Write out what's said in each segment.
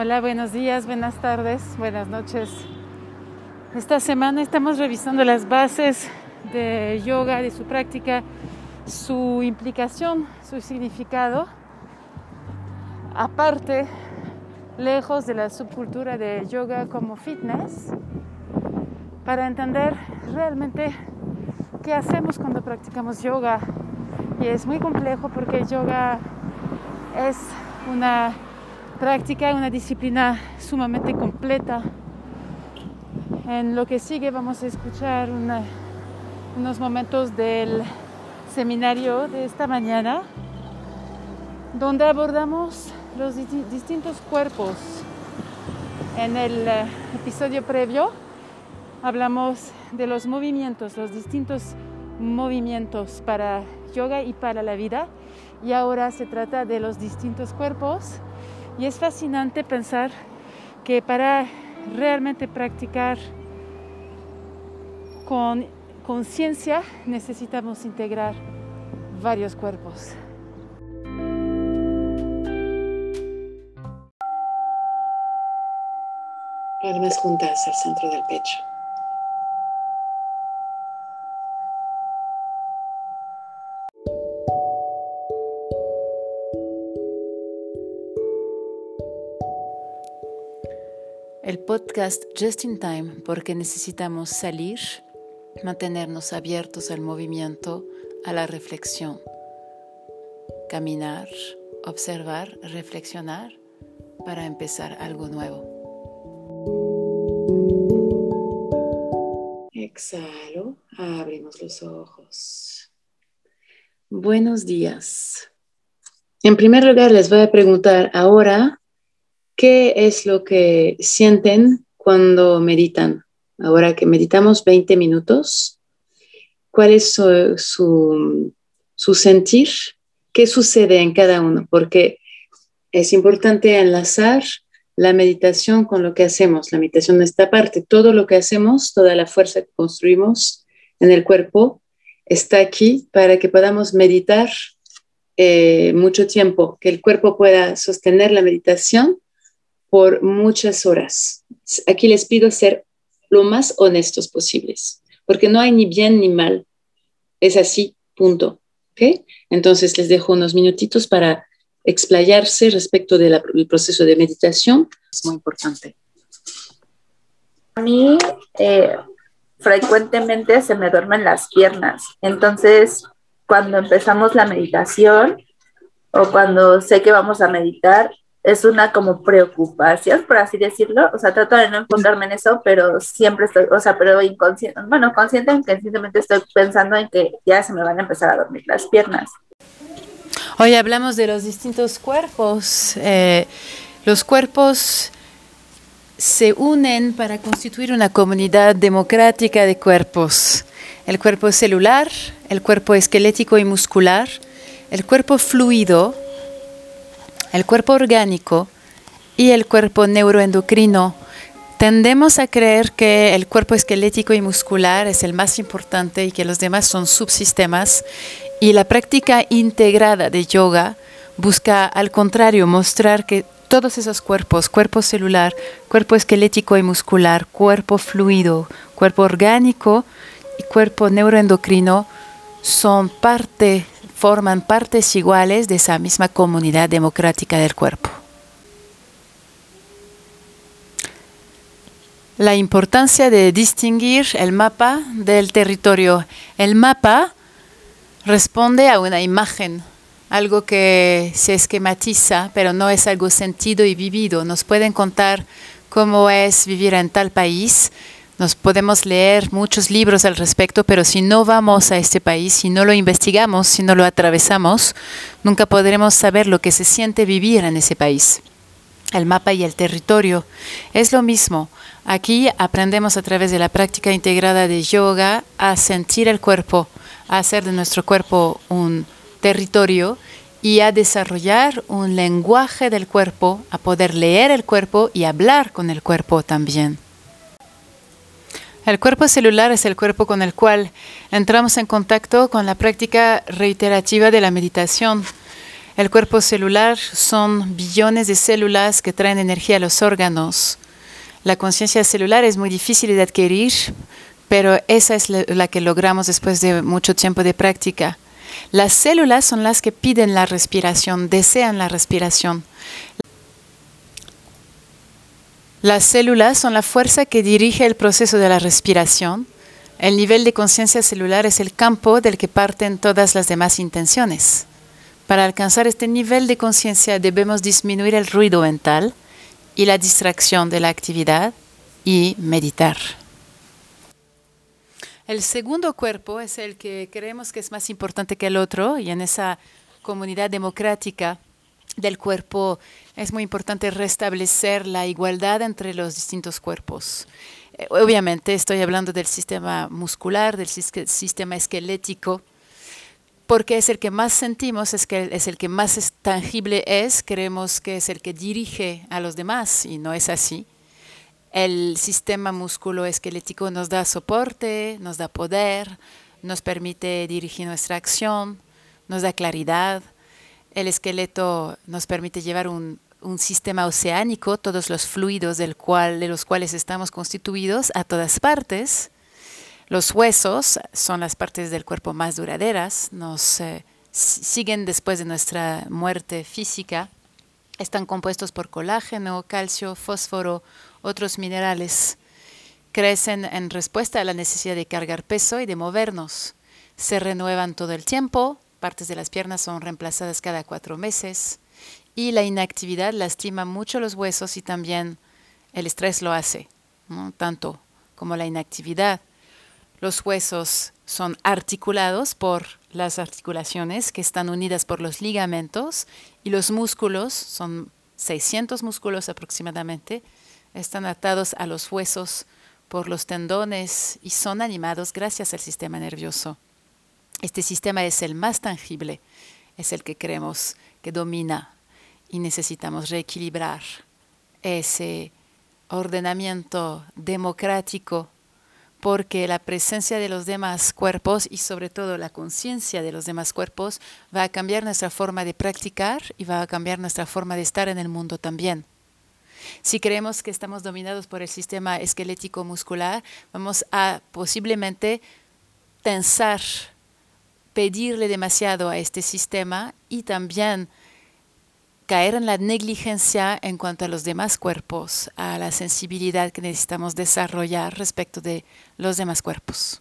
Hola, buenos días, buenas tardes, buenas noches. Esta semana estamos revisando las bases de yoga, de su práctica, su implicación, su significado. Aparte, lejos de la subcultura de yoga como fitness, para entender realmente qué hacemos cuando practicamos yoga. Y es muy complejo porque yoga es una práctica, una disciplina sumamente completa. En lo que sigue vamos a escuchar unos momentos del seminario de esta mañana, donde abordamos los distintos cuerpos. En el eh, episodio previo hablamos de los movimientos, los distintos movimientos para yoga y para la vida. Y ahora se trata de los distintos cuerpos y es fascinante pensar que para realmente practicar con conciencia necesitamos integrar varios cuerpos. Palmas juntas al centro del pecho. El podcast Just in Time porque necesitamos salir, mantenernos abiertos al movimiento, a la reflexión. Caminar, observar, reflexionar para empezar algo nuevo. Exhalo, abrimos los ojos. Buenos días. En primer lugar, les voy a preguntar ahora ¿Qué es lo que sienten cuando meditan? Ahora que meditamos 20 minutos, ¿cuál es su, sentir? ¿Qué sucede en cada uno? Porque es importante enlazar la meditación con lo que hacemos. La meditación de esta parte, todo lo que hacemos, toda la fuerza que construimos en el cuerpo está aquí para que podamos meditar eh, mucho tiempo, que el cuerpo pueda sostener la meditación por muchas horas. Aquí les pido ser lo más honestos posibles, porque no hay ni bien ni mal. Es así, punto. ¿Okay? Entonces les dejo unos minutitos para explayarse respecto del proceso de meditación. Es muy importante. A mí eh, frecuentemente se me duermen las piernas. Entonces, cuando empezamos la meditación o cuando sé que vamos a meditar, es una como preocupación, por así decirlo. O sea, trato de no enfocarme en eso, pero siempre estoy, o sea, pero inconsciente, bueno, consciente, inconscientemente estoy pensando en que ya se me van a empezar a dormir las piernas. Hoy hablamos de los distintos cuerpos. Eh, los cuerpos se unen para constituir una comunidad democrática de cuerpos. El cuerpo celular, el cuerpo esquelético y muscular, el cuerpo fluido, el cuerpo orgánico y el cuerpo neuroendocrino, tendemos a creer que el cuerpo esquelético y muscular es el más importante y que los demás son subsistemas. Y la práctica integrada de yoga busca, al contrario, mostrar que todos esos cuerpos, cuerpo celular, cuerpo esquelético y muscular, cuerpo fluido, cuerpo orgánico y cuerpo neuroendocrino, son parte forman partes iguales de esa misma comunidad democrática del cuerpo. La importancia de distinguir el mapa del territorio. El mapa responde a una imagen, algo que se esquematiza, pero no es algo sentido y vivido. Nos pueden contar cómo es vivir en tal país, nos podemos leer muchos libros al respecto, pero si no vamos a este país, si no lo investigamos, si no lo atravesamos, nunca podremos saber lo que se siente vivir en ese país. El mapa y el territorio es lo mismo. Aquí aprendemos a través de la práctica integrada de yoga a sentir el cuerpo, a hacer de nuestro cuerpo un territorio y a desarrollar un lenguaje del cuerpo, a poder leer el cuerpo y hablar con el cuerpo también. El cuerpo celular es el cuerpo con el cual entramos en contacto con la práctica reiterativa de la meditación. El cuerpo celular son billones de células que traen energía a los órganos. La conciencia celular es muy difícil de adquirir, pero esa es la, que logramos después de mucho tiempo de práctica. Las células son las que piden la respiración, desean la respiración. Las células son la fuerza que dirige el proceso de la respiración. El nivel de conciencia celular es el campo del que parten todas las demás intenciones. Para alcanzar este nivel de conciencia debemos disminuir el ruido mental y la distracción de la actividad y meditar. El segundo cuerpo es el que creemos que es más importante que el otro y en esa comunidad democrática del cuerpo es muy importante restablecer la igualdad entre los distintos cuerpos. Eh, obviamente estoy hablando del sistema muscular, del sistema esquelético, porque es el que más sentimos, es, el que más tangible es, creemos que es el que dirige a los demás y no es así. El sistema musculoesquelético nos da soporte, nos da poder, nos permite dirigir nuestra acción, nos da claridad. El esqueleto nos permite llevar un, sistema oceánico, todos los fluidos del cual, de los cuales estamos constituidos, a todas partes los huesos son las partes del cuerpo más duraderas, nos eh, siguen después de nuestra muerte física. Están compuestos por colágeno, calcio, fósforo, otros minerales. Crecen en respuesta a la necesidad de cargar peso y de movernos. Se renuevan todo el tiempo, partes de las piernas son reemplazadas cada cuatro meses y la inactividad lastima mucho los huesos y también el estrés lo hace, tanto como la inactividad. Los huesos son articulados por las articulaciones que están unidas por los ligamentos y los músculos, son 600 músculos aproximadamente, están atados a los huesos por los tendones y son animados gracias al sistema nervioso. Este sistema es el más tangible, es el que creemos que domina y necesitamos reequilibrar ese ordenamiento democrático porque la presencia de los demás cuerpos y sobre todo la conciencia de los demás cuerpos va a cambiar nuestra forma de practicar y va a cambiar nuestra forma de estar en el mundo también. Si creemos que estamos dominados por el sistema esquelético muscular, vamos a posiblemente tensar, pedirle demasiado a este sistema y también caer en la negligencia en cuanto a los demás cuerpos, a la sensibilidad que necesitamos desarrollar respecto de los demás cuerpos.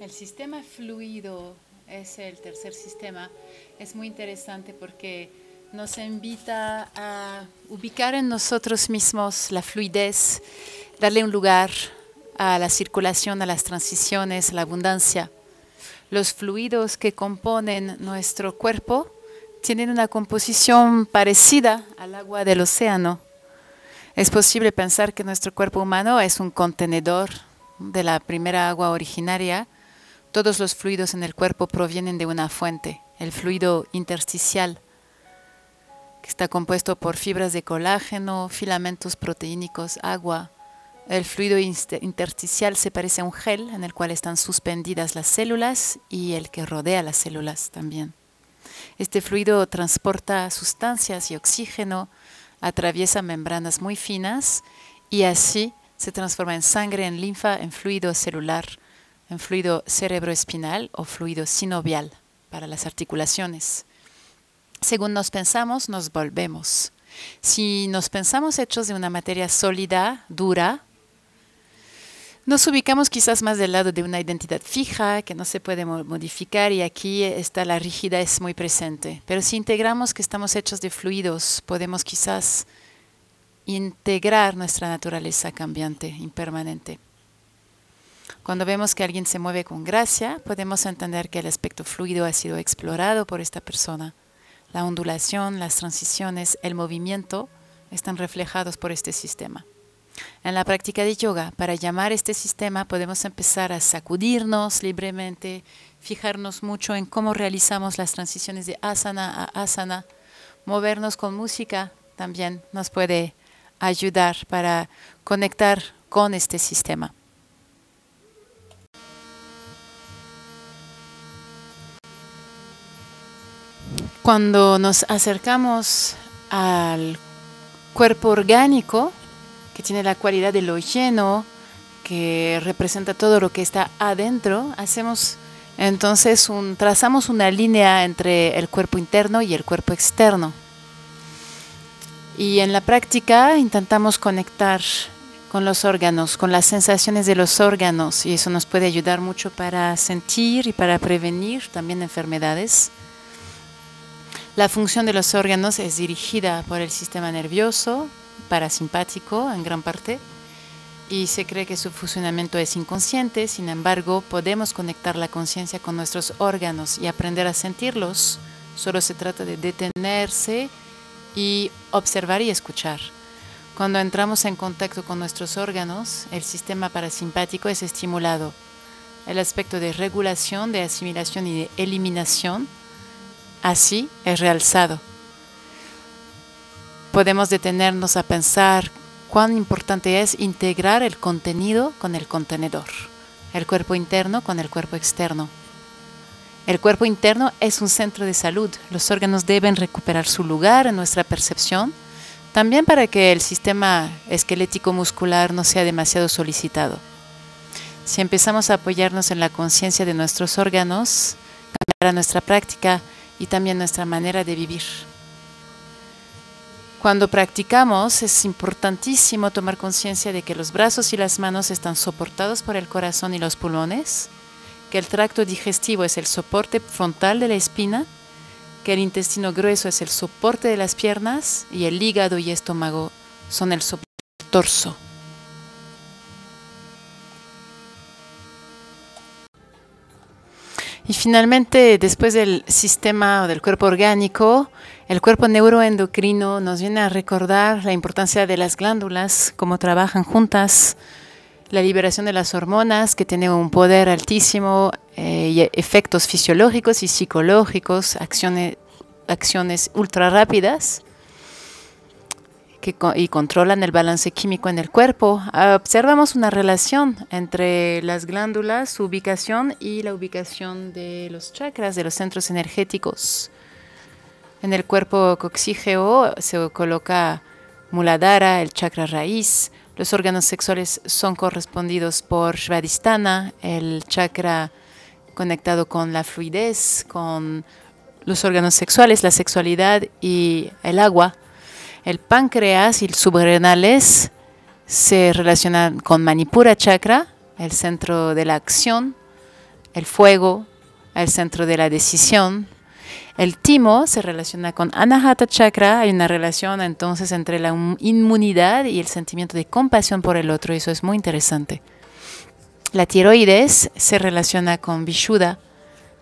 El sistema fluido es el tercer sistema. Es muy interesante porque nos invita a ubicar en nosotros mismos la fluidez, darle un lugar a la circulación, a las transiciones, a la abundancia. Los fluidos que componen nuestro cuerpo tienen una composición parecida al agua del océano. Es posible pensar que nuestro cuerpo humano es un contenedor de la primera agua originaria. Todos los fluidos en el cuerpo provienen de una fuente, el fluido intersticial, que está compuesto por fibras de colágeno, filamentos proteínicos, agua. El fluido intersticial se parece a un gel en el cual están suspendidas las células y el que rodea las células también. Este fluido transporta sustancias y oxígeno, atraviesa membranas muy finas y así se transforma en sangre, en linfa, en fluido celular, en fluido cerebroespinal o fluido sinovial para las articulaciones. Según nos pensamos, nos volvemos. Si nos pensamos hechos de una materia sólida, dura, nos ubicamos quizás más del lado de una identidad fija que no se puede modificar y aquí está la rigidez muy presente. Pero si integramos que estamos hechos de fluidos, podemos quizás integrar nuestra naturaleza cambiante, impermanente. Cuando vemos que alguien se mueve con gracia, podemos entender que el aspecto fluido ha sido explorado por esta persona. La ondulación, las transiciones, el movimiento están reflejados por este sistema. En la práctica de yoga, para llamar este sistema, podemos empezar a sacudirnos libremente, fijarnos mucho en cómo realizamos las transiciones de asana a asana, movernos con música también nos puede ayudar para conectar con este sistema. Cuando nos acercamos al cuerpo orgánico, que tiene la cualidad de lo lleno, que representa todo lo que está adentro, hacemos entonces un, trazamos una línea entre el cuerpo interno y el cuerpo externo. Y en la práctica intentamos conectar con los órganos, con las sensaciones de los órganos, y eso nos puede ayudar mucho para sentir y para prevenir también enfermedades. La función de los órganos es dirigida por el sistema nervioso, parasimpático en gran parte, y se cree que su funcionamiento es inconsciente, sin embargo, podemos conectar la conciencia con nuestros órganos y aprender a sentirlos. Solo se trata de detenerse y observar y escuchar. Cuando entramos en contacto con nuestros órganos, el sistema parasimpático es estimulado. El aspecto de regulación, de asimilación y de eliminación, así es realzado. Podemos detenernos a pensar cuán importante es integrar el contenido con el contenedor, el cuerpo interno con el cuerpo externo. El cuerpo interno es un centro de salud. Los órganos deben recuperar su lugar en nuestra percepción, también para que el sistema esquelético muscular no sea demasiado solicitado. Si empezamos a apoyarnos en la conciencia de nuestros órganos, cambiará nuestra práctica y también nuestra manera de vivir. Cuando practicamos es importantísimo tomar conciencia de que los brazos y las manos están soportados por el corazón y los pulmones, que el tracto digestivo es el soporte frontal de la espina, que el intestino grueso es el soporte de las piernas y el hígado y estómago son el soporte del torso. Y finalmente, después del sistema o del cuerpo orgánico, el cuerpo neuroendocrino nos viene a recordar la importancia de las glándulas, cómo trabajan juntas, la liberación de las hormonas, que tienen un poder altísimo, eh, y efectos fisiológicos y psicológicos, acciones, acciones ultra rápidas y controlan el balance químico en el cuerpo. Observamos una relación entre las glándulas, su ubicación y la ubicación de los chakras, de los centros energéticos. En el cuerpo coxígeo se coloca Muladhara, el chakra raíz. Los órganos sexuales son correspondidos por Svadhisthana, el chakra conectado con la fluidez, con los órganos sexuales, la sexualidad y el agua. El páncreas y los subrenales se relacionan con Manipura chakra, el centro de la acción, el fuego, el centro de la decisión, el timo se relaciona con Anahata Chakra, hay una relación entonces entre la inmunidad y el sentimiento de compasión por el otro, eso es muy interesante. La tiroides se relaciona con Vishuddha,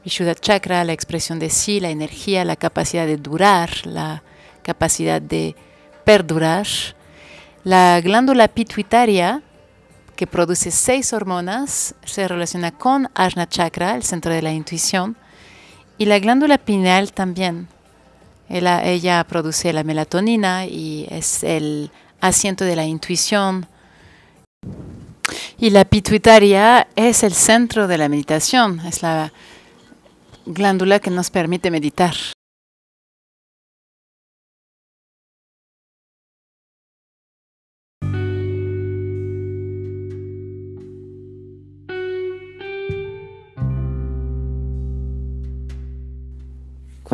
Vishuddha Chakra, la expresión de sí, la energía, la capacidad de durar, la capacidad de perdurar. La glándula pituitaria, que produce seis hormonas, se relaciona con Ajna Chakra, el centro de la intuición. Y la glándula pineal también. Ella, ella, produce la melatonina y es el asiento de la intuición. Y la pituitaria es el centro de la meditación, es la glándula que nos permite meditar.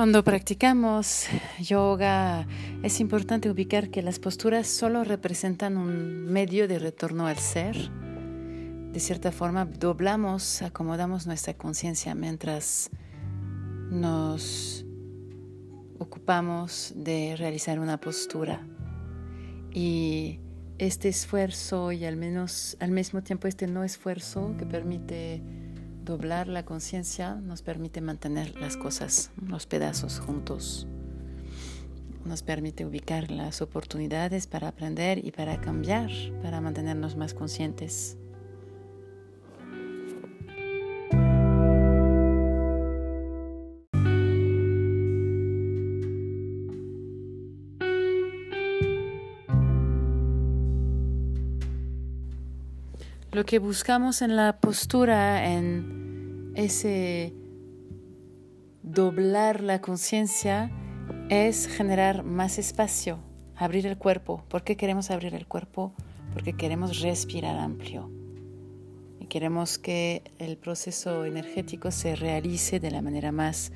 Cuando practicamos yoga es importante ubicar que las posturas solo representan un medio de retorno al ser. De cierta forma, doblamos, acomodamos nuestra conciencia mientras nos ocupamos de realizar una postura. Y este esfuerzo y al menos al mismo tiempo este no esfuerzo que permite Doblar la conciencia nos permite mantener las cosas, los pedazos juntos. Nos permite ubicar las oportunidades para aprender y para cambiar, para mantenernos más conscientes. Lo que buscamos en la postura, en ese doblar la conciencia es generar más espacio, abrir el cuerpo. ¿Por qué queremos abrir el cuerpo? Porque queremos respirar amplio y queremos que el proceso energético se realice de la manera más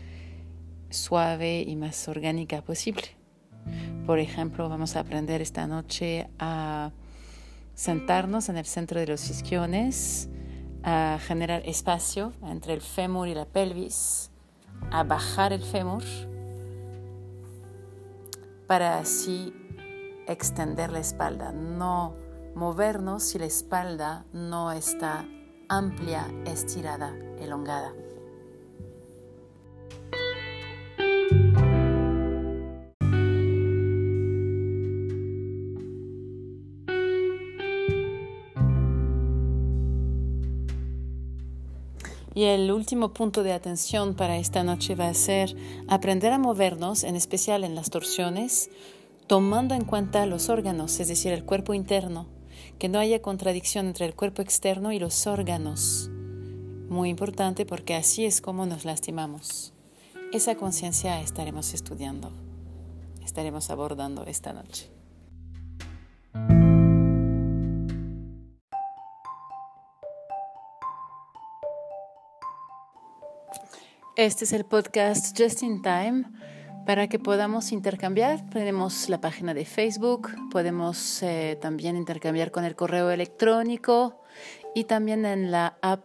suave y más orgánica posible. Por ejemplo, vamos a aprender esta noche a sentarnos en el centro de los isquiones, a generar espacio entre el fémur y la pelvis, a bajar el fémur para así extender la espalda, no movernos si la espalda no está amplia, estirada, elongada. Y el último punto de atención para esta noche va a ser aprender a movernos, en especial en las torsiones, tomando en cuenta los órganos, es decir, el cuerpo interno, que no haya contradicción entre el cuerpo externo y los órganos. Muy importante porque así es como nos lastimamos. Esa conciencia estaremos estudiando, estaremos abordando esta noche. Este es el podcast Just in Time para que podamos intercambiar. Tenemos la página de Facebook, podemos eh, también intercambiar con el correo electrónico y también en la app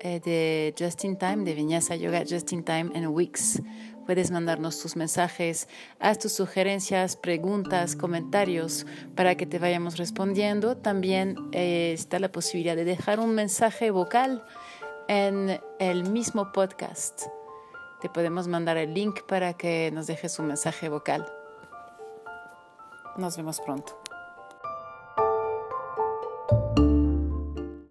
eh, de Just in Time, de Viñasa Yoga Just in Time en Wix. Puedes mandarnos tus mensajes, haz tus sugerencias, preguntas, comentarios para que te vayamos respondiendo. También eh, está la posibilidad de dejar un mensaje vocal en el mismo podcast te podemos mandar el link para que nos dejes un mensaje vocal. Nos vemos pronto.